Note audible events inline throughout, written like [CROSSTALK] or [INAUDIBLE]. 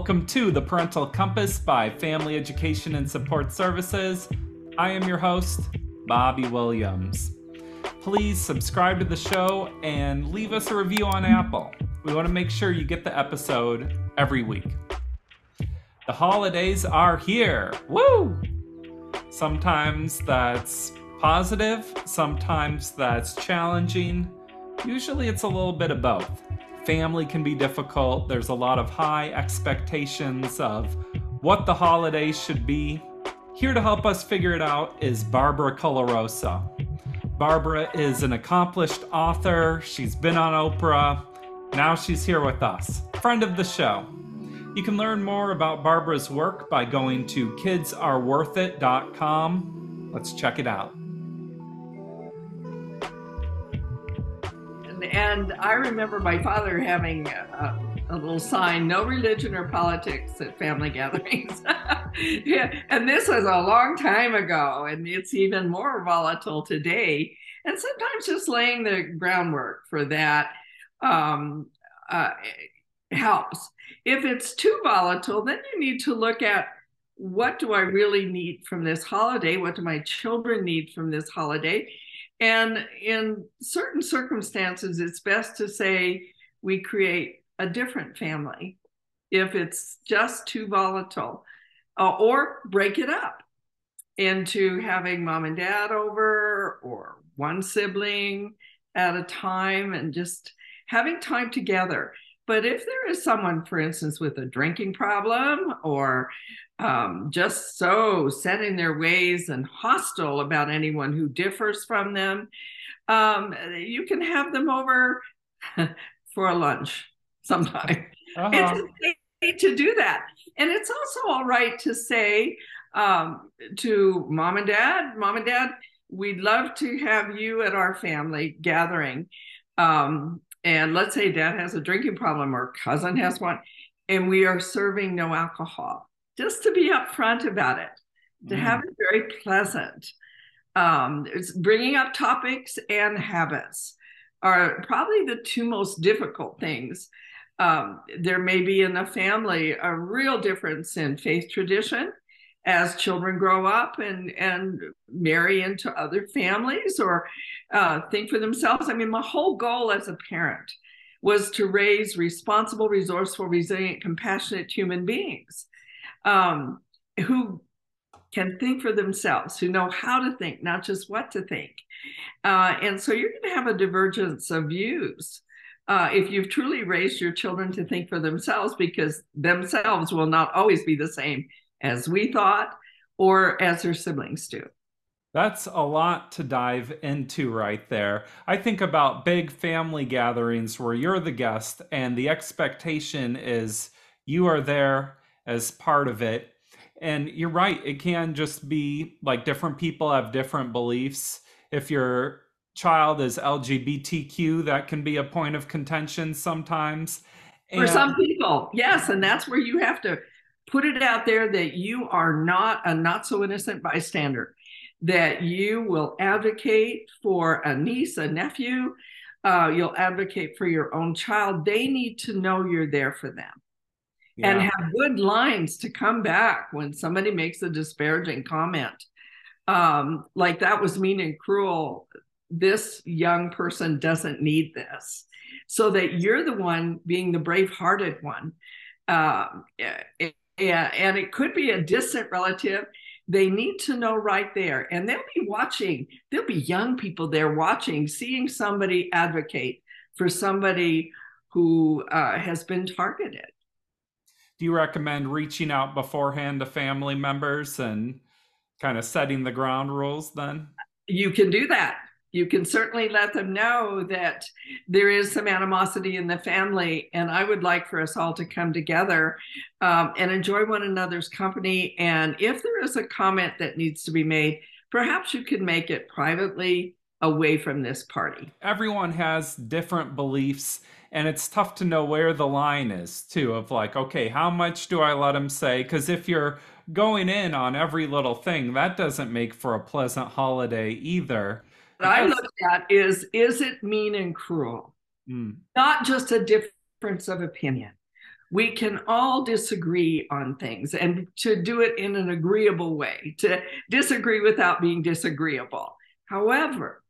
Welcome to the Parental Compass by Family Education and Support Services. I am your host, Bobby Williams. Please subscribe to the show and leave us a review on Apple. We want to make sure you get the episode every week. The holidays are here. Woo! Sometimes that's positive, sometimes that's challenging. Usually it's a little bit of both family can be difficult. There's a lot of high expectations of what the holidays should be. Here to help us figure it out is Barbara Coloroso. Barbara is an accomplished author. She's been on Oprah. Now she's here with us, friend of the show. You can learn more about Barbara's work by going to kidsareworthit.com. Let's check it out. And I remember my father having a, a, little sign, no religion or politics at family [LAUGHS] gatherings. yeah, and this was a long time ago, and it's even more volatile today. And sometimes just laying the groundwork for that um, uh, helps. If it's too volatile, then you need to look at what do I really need from this holiday? What do my children need from this holiday? And in certain circumstances, it's best to say we create a different family if it's just too volatile, uh, or break it up into having mom and dad over or one sibling at a time and just having time together. But if there is someone, for instance, with a drinking problem or um, just so set in their ways and hostile about anyone who differs from them, um, you can have them over [LAUGHS] for a lunch sometime. Uh-huh. It's okay to do that. And it's also all right to say um, to mom and dad, mom and dad, we'd love to have you at our family gathering. Um, and let's say dad has a drinking problem or cousin has one, and we are serving no alcohol, just to be upfront about it, to mm. have it very pleasant. Um, it's bringing up topics and habits are probably the two most difficult things. Um, there may be in the family a real difference in faith tradition as children grow up and and marry into other families or uh, think for themselves. I mean, my whole goal as a parent was to raise responsible, resourceful, resilient, compassionate human beings um, who can think for themselves, who know how to think, not just what to think. Uh, and so you're going to have a divergence of views. Uh, if you've truly raised your children to think for themselves, because themselves will not always be the same as we thought or as their siblings do. That's a lot to dive into right there. I think about big family gatherings where you're the guest and the expectation is you are there as part of it. And you're right, it can just be like different people have different beliefs. If your child is LGBTQ, that can be a point of contention sometimes. And- For some people, yes. And that's where you have to put it out there that you are not a not so innocent bystander, that you will advocate for a niece, a nephew, uh, you'll advocate for your own child. They need to know you're there for them. Yeah. And have good lines to come back when somebody makes a disparaging comment. Um, like that was mean and cruel. This young person doesn't need this. So that you're the one being the brave hearted one. Uh, and, and it could be a distant relative. They need to know right there and they'll be watching. There'll be young people there watching seeing somebody advocate for somebody who uh, has been targeted. Do you recommend reaching out beforehand to family members and kind of setting the ground rules then? You can do that you can certainly let them know that there is some animosity in the family, and I would like for us all to come together um, and enjoy one another's company. And if there is a comment that needs to be made, perhaps you can make it privately away from this party. Everyone has different beliefs, and it's tough to know where the line is, too, of like, okay, how much do I let them say? Because if you're going in on every little thing, that doesn't make for a pleasant holiday either. I look at is is it mean and cruel? Mm. Not just a difference of opinion. We can all disagree on things and to do it in an agreeable way, to disagree without being disagreeable. However,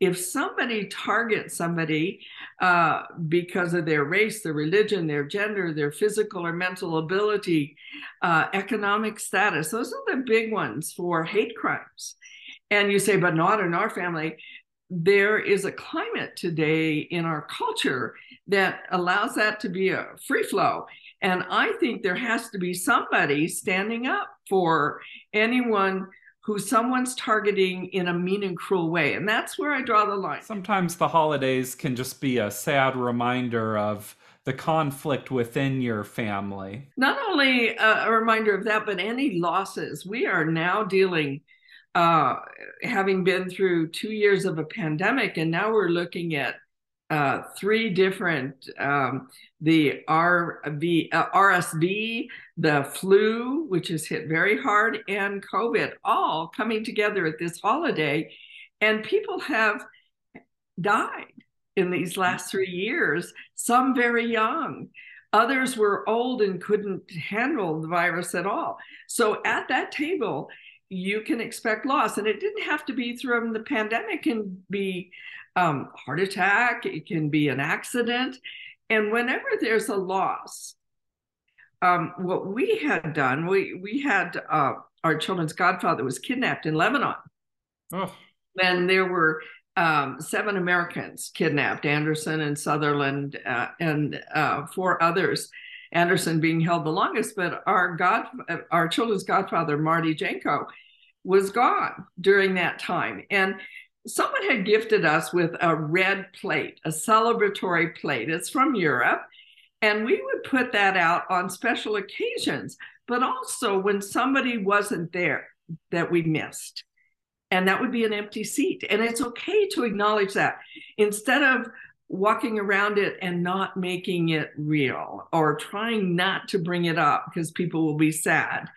if somebody targets somebody uh, because of their race, their religion, their gender, their physical or mental ability, uh, economic status, those are the big ones for hate crimes. And you say, but not in our family. There is a climate today in our culture that allows that to be a free flow. And I think there has to be somebody standing up for anyone who someone's targeting in a mean and cruel way. And that's where I draw the line. Sometimes the holidays can just be a sad reminder of the conflict within your family. Not only a, reminder of that, but any losses. We are now dealing, uh, having been through two years of a pandemic, and now we're looking at uh, three different um, the RV, uh, RSV, the flu, which has hit very hard, and COVID, all coming together at this holiday. And people have died in these last three years, some very young. Others were old and couldn't handle the virus at all. So at that table, you can expect loss. And it didn't have to be through the pandemic, can be um, heart attack, it can be an accident. And whenever there's a loss, um, what we had done, we we had uh, our children's godfather was kidnapped in Lebanon. Oh. And there were um, seven Americans kidnapped, Anderson and Sutherland, uh, and uh, four others. Anderson being held the longest, but our god, our children's godfather, Marty Jenco, was gone during that time. And someone had gifted us with a red plate, a celebratory plate. It's from Europe. And we would put that out on special occasions, but also when somebody wasn't there that we missed. And that would be an empty seat. And it's okay to acknowledge that instead of walking around it and not making it real or trying not to bring it up because people will be sad.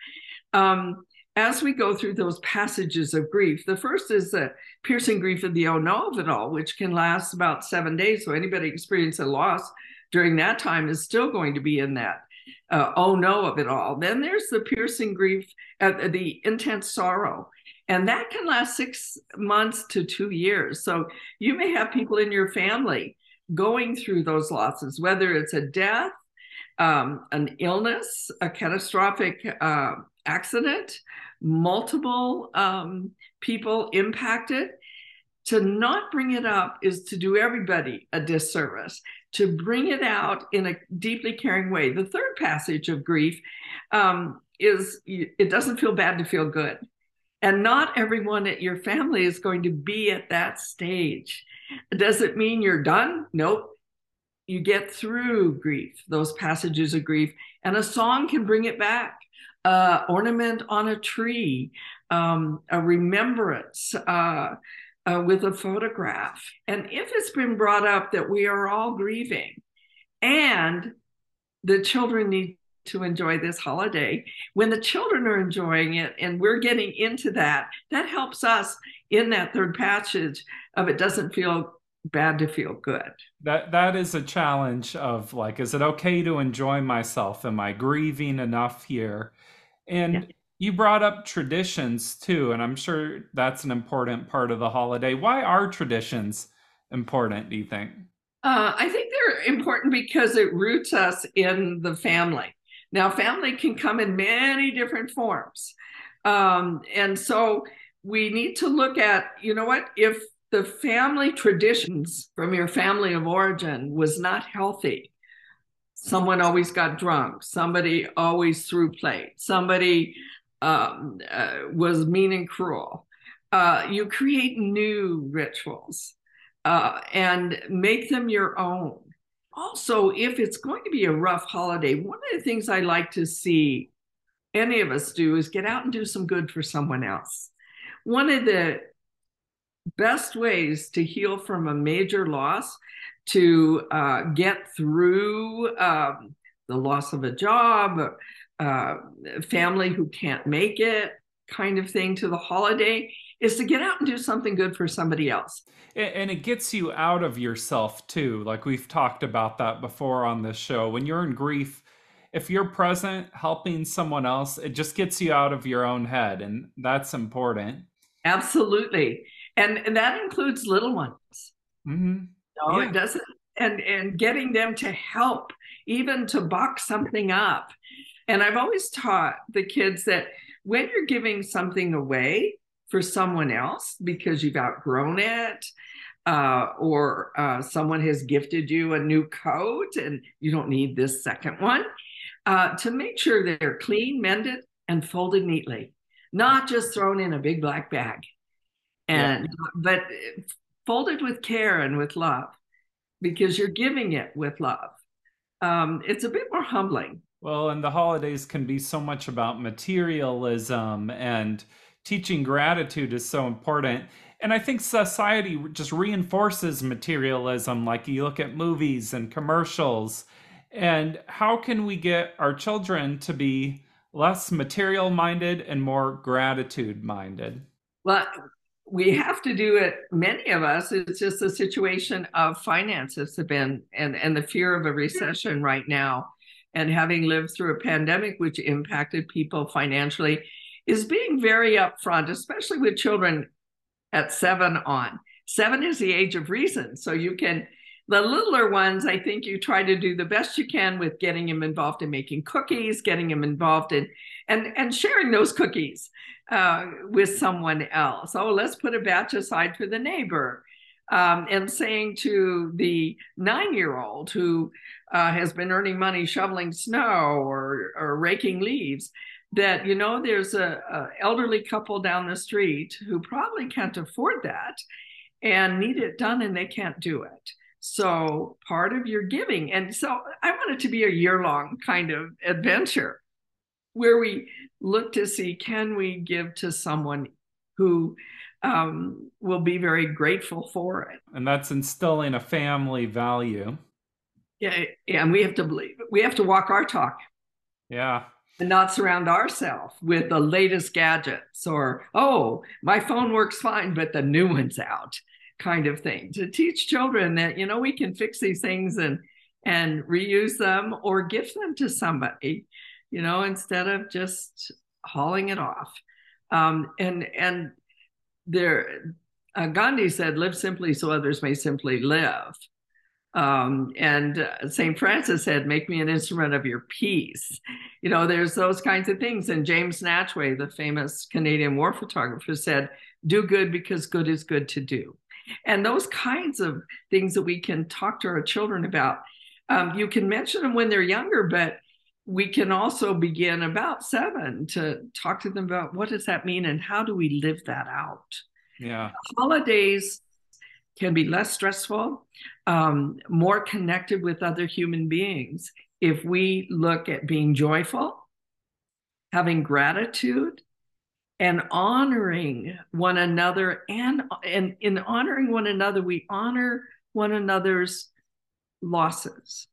Um, as we go through those passages of grief, the first is the piercing grief of the oh no of it all, which can last about seven days. So anybody experiencing a loss during that time is still going to be in that uh, oh no of it all. Then there's the piercing grief, uh, the intense sorrow. And that can last six months to two years. So you may have people in your family going through those losses, whether it's a death, um, an illness, a catastrophic uh, accident, multiple um, people impacted. To not bring it up is to do everybody a disservice. To bring it out in a deeply caring way. The third passage of grief um, is it doesn't feel bad to feel good. And not everyone at your family is going to be at that stage. Does it mean you're done? Nope. You get through grief, those passages of grief, and a song can bring it back uh, ornament on a tree, um, a remembrance uh, uh, with a photograph. And if it's been brought up that we are all grieving and the children need to enjoy this holiday, when the children are enjoying it and we're getting into that, that helps us in that third passage of it doesn't feel bad to feel good. That that is a challenge of like, is it okay to enjoy myself? Am I grieving enough here? And yeah. you brought up traditions too, and I'm sure that's an important part of the holiday. Why are traditions important, do you think? Uh, I think they're important because it roots us in the family. Now, family can come in many different forms. Um, and so we need to look at, you know what, if the family traditions from your family of origin was not healthy, someone always got drunk somebody always threw plate somebody um, uh, was mean and cruel uh, you create new rituals uh, and make them your own. Also, if it's going to be a rough holiday, one of the things I like to see any of us do is get out and do some good for someone else. One of the best ways to heal from a major loss, to uh, get through um, the loss of a job, uh, family who can't make it, kind of thing to the holiday, is to get out and do something good for somebody else. And it gets you out of yourself too. Like we've talked about that before on this show. When you're in grief, if you're present helping someone else, it just gets you out of your own head. And that's important. Absolutely. And, and that includes little ones. Mm-hmm. No, yeah. it doesn't. And, and getting them to help, even to box something up. And I've always taught the kids that when you're giving something away, for someone else because you've outgrown it uh, or uh, someone has gifted you a new coat and you don't need this second one uh, to make sure they're clean mended and folded neatly not just thrown in a big black bag. And yeah. but folded with care and with love because you're giving it with love. Um, it's a bit more humbling. Well and the holidays can be so much about materialism and teaching gratitude is so important. And I think society just reinforces materialism, like you look at movies and commercials. And how can we get our children to be less material minded and more gratitude minded? Well, we have to do it. Many of us, it's just a situation of finances have been and, and the fear of a recession right now. And having lived through a pandemic, which impacted people financially, is being very upfront, especially with children at seven on. Seven is the age of reason. So you can, the littler ones, I think you try to do the best you can with getting them involved in making cookies, getting them involved in, and, and sharing those cookies uh, with someone else. Oh, let's put a batch aside for the neighbor. Um, and saying to the nine year old who uh, has been earning money shoveling snow or, or raking leaves, that you know there's a, a, elderly couple down the street who probably can't afford that and need it done and they can't do it. So part of your giving and so i want it to be a year long kind of adventure where we look to see can we give to someone who um, will be very grateful for it? And that's instilling a family value. Yeah, yeah and we have to believe we have to walk our talk. Yeah and not surround ourselves with the latest gadgets or, oh, my phone works fine, but the new one's out kind of thing. To teach children that, you know, we can fix these things and and reuse them or give them to somebody, you know, instead of just hauling it off. Um, and and there uh, Gandhi said, live simply so others may simply live. Um, and uh, St. Francis said, Make me an instrument of your peace. You know, there's those kinds of things. And James Nachtwey, the famous Canadian war photographer, said, Do good because good is good to do. And those kinds of things that we can talk to our children about, um, you can mention them when they're younger, but we can also begin about seven to talk to them about what does that mean and how do we live that out. Yeah. Holidays can be less stressful, um, more connected with other human beings if we look at being joyful, having gratitude, and honoring one another. And, and in honoring one another, we honor one another's losses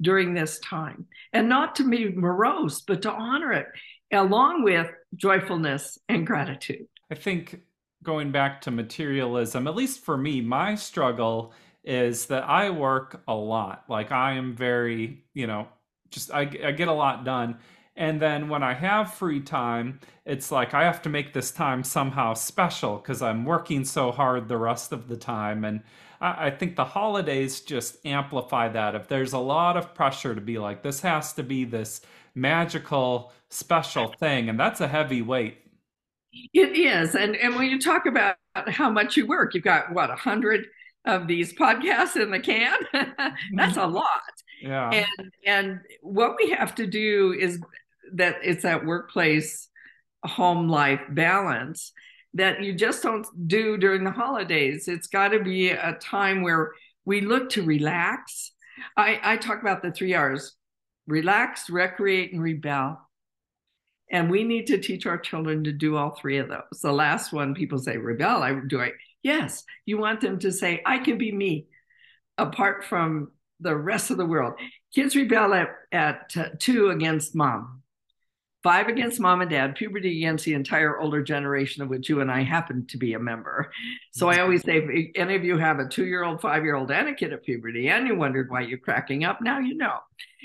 during this time and not to be morose, but to honor it along with joyfulness and gratitude. I think going back to materialism, at least for me, my struggle is that I work a lot. Like I am very, you know, just I, I get a lot done. And then when I have free time, it's like I have to make this time somehow special because I'm working so hard the rest of the time. And I, I think the holidays just amplify that. If there's a lot of pressure to be like, this has to be this magical, special thing, and that's a heavy weight it is. And and when you talk about how much you work, you've got what, a hundred of these podcasts in the can? [LAUGHS] That's a lot. Yeah. And and what we have to do is that it's that workplace home life balance that you just don't do during the holidays. It's got to be a time where we look to relax. I, I talk about the three R's relax, recreate, and rebel. And we need to teach our children to do all three of those. The last one, people say, rebel. I do I. Yes, you want them to say, I can be me apart from the rest of the world. Kids rebel at, at uh, two against mom, five against mom and dad, puberty against the entire older generation of which you and I happen to be a member. So I always say, if any of you have a two year old, five year old, and a kid at puberty, and you wondered why you're cracking up, now you know.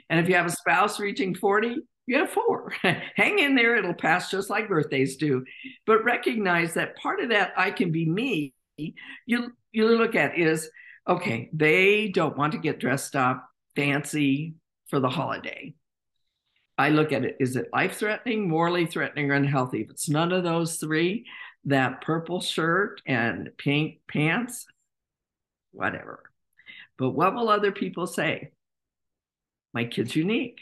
And if you have a spouse reaching 40, you have four. [LAUGHS] Hang in there, it'll pass just like birthdays do. But recognize that part of that I can be me, you you look at is okay, they don't want to get dressed up fancy for the holiday. I look at it is it life threatening, morally threatening, or unhealthy? If it's none of those three, that purple shirt and pink pants, whatever. But what will other people say? My kid's unique,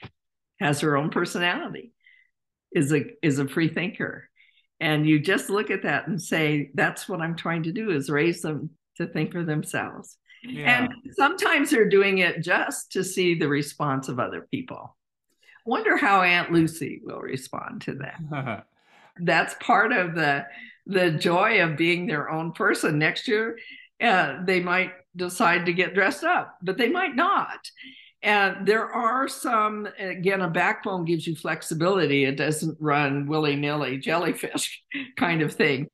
has her own personality, is a is a free thinker. And you just look at that and say, that's what I'm trying to do is raise them to think for themselves. Yeah. And sometimes they're doing it just to see the response of other people. Wonder how Aunt Lucy will respond to that. [LAUGHS] That's part of the the joy of being their own person. Next year, uh, they might decide to get dressed up, but they might not. And there are some, again, a backbone gives you flexibility. It doesn't run willy nilly jellyfish [LAUGHS] kind of thing.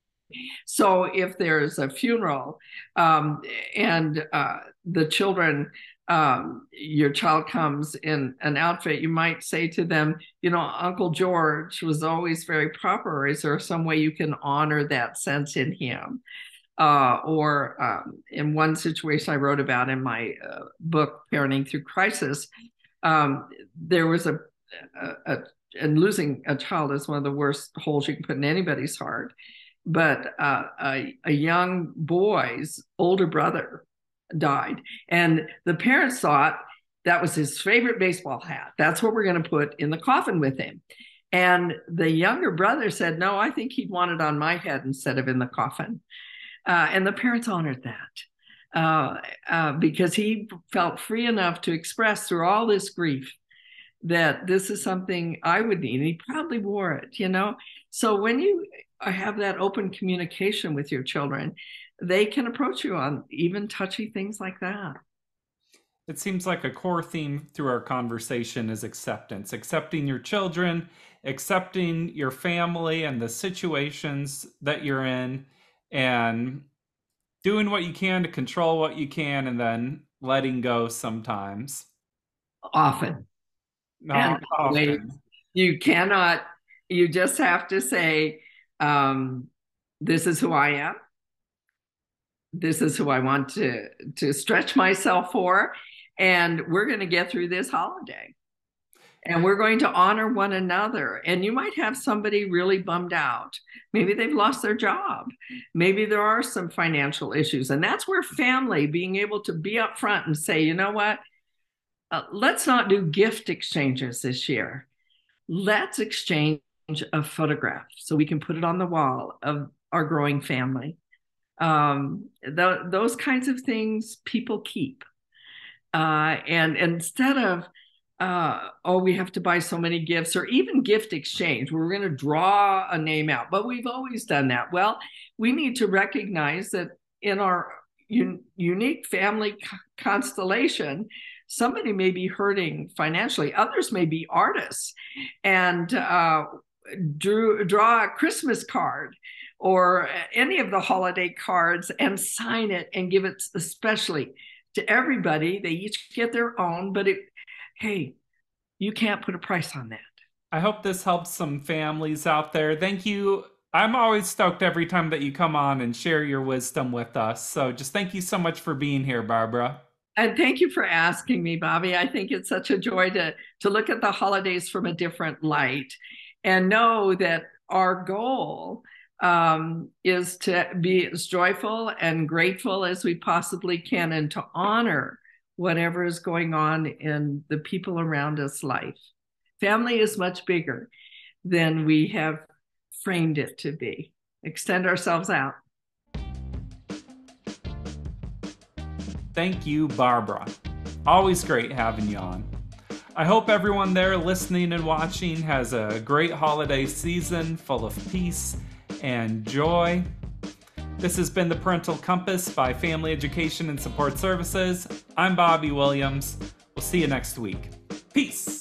So if there's a funeral um, and uh, the children, um, your child comes in an outfit, you might say to them, you know, Uncle George was always very proper. Is there some way you can honor that sense in him? Uh, or um, in one situation I wrote about in my uh, book, Parenting Through Crisis, um, there was a, a, a, and losing a child is one of the worst holes you can put in anybody's heart but uh, a, a young boy's older brother died. And the parents thought that was his favorite baseball hat. That's what we're going to put in the coffin with him. And the younger brother said, No, I think he'd want it on my head instead of in the coffin. Uh, and the parents honored that uh, uh, because he felt free enough to express through all this grief that this is something I would need. And he probably wore it, you know? So when you have that open communication with your children, they can approach you on even touchy things like that. It seems like a core theme through our conversation is acceptance, accepting your children, accepting your family and the situations that you're in, and doing what you can to control what you can, and then letting go sometimes. Often. Not often. You cannot, you just have to say, um, this is who I am. This is who I want to to stretch myself for, and we're going to get through this holiday. And we're going to honor one another. And you might have somebody really bummed out. Maybe they've lost their job. Maybe there are some financial issues. And that's where family, being able to be up front and say, you know what? Uh, let's not do gift exchanges this year. Let's exchange a photograph so we can put it on the wall of our growing family. Um, the, those kinds of things people keep. Uh, and instead of, uh, oh, we have to buy so many gifts, or even gift exchange, we're going to draw a name out, but we've always done that. Well, we need to recognize that in our un- unique family constellation, somebody may be hurting financially, others may be artists. And uh, drew, draw a Christmas card or any of the holiday cards and sign it and give it especially to everybody. They each get their own, but it, hey, you can't put a price on that. I hope this helps some families out there. Thank you. I'm always stoked every time that you come on and share your wisdom with us. So just thank you so much for being here, Barbara. And thank you for asking me, Bobby. I think it's such a joy to to look at the holidays from a different light and know that our goal um, is to be as joyful and grateful as we possibly can and to honor whatever is going on in the people around us life family is much bigger than we have framed it to be extend ourselves out. Thank you, Barbara. Always great having you on. I hope everyone there listening and watching has a great holiday season full of peace and joy. This has been the Parental Compass by Family Education and Support Services. I'm Bobby Williams. We'll see you next week. Peace.